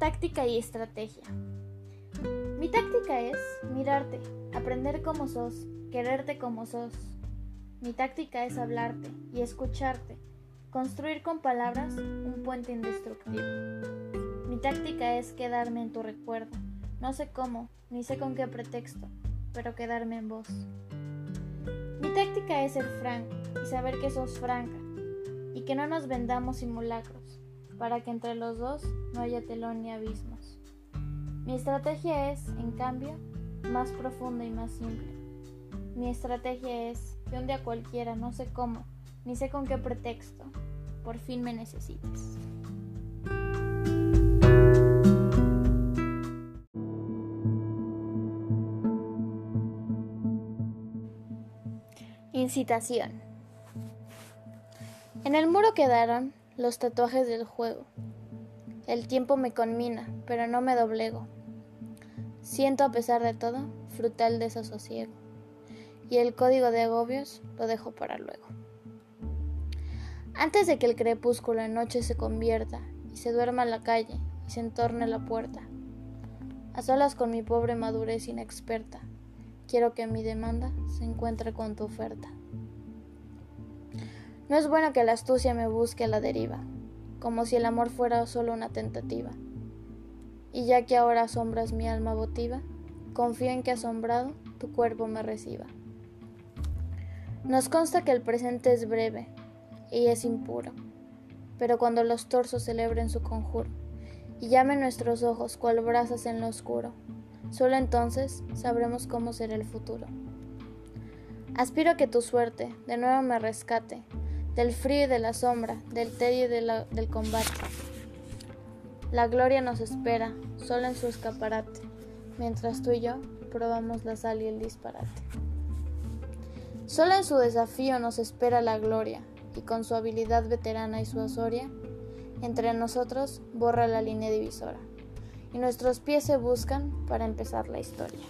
táctica y estrategia. Mi táctica es mirarte, aprender como sos, quererte como sos. Mi táctica es hablarte y escucharte, construir con palabras un puente indestructible. Mi táctica es quedarme en tu recuerdo, no sé cómo, ni sé con qué pretexto, pero quedarme en vos. Mi táctica es ser franco y saber que sos franca y que no nos vendamos simulacros para que entre los dos no haya telón ni abismos. Mi estrategia es, en cambio, más profunda y más simple. Mi estrategia es que un día cualquiera, no sé cómo, ni sé con qué pretexto, por fin me necesites. Incitación. En el muro quedaron los tatuajes del juego. El tiempo me conmina, pero no me doblego. Siento a pesar de todo frutal desasosiego. Y el código de agobios lo dejo para luego. Antes de que el crepúsculo en noche se convierta y se duerma la calle y se entorne la puerta, a solas con mi pobre madurez inexperta, quiero que mi demanda se encuentre con tu oferta. No es bueno que la astucia me busque a la deriva, como si el amor fuera solo una tentativa. Y ya que ahora asombras mi alma votiva, confío en que asombrado tu cuerpo me reciba. Nos consta que el presente es breve y es impuro, pero cuando los torsos celebren su conjuro y llamen nuestros ojos cual brasas en lo oscuro, Solo entonces sabremos cómo será el futuro. Aspiro a que tu suerte de nuevo me rescate del frío y de la sombra, del tedio y del combate. La gloria nos espera, solo en su escaparate, mientras tú y yo probamos la sal y el disparate. Solo en su desafío nos espera la gloria, y con su habilidad veterana y su asoria, entre nosotros borra la línea divisora y nuestros pies se buscan para empezar la historia.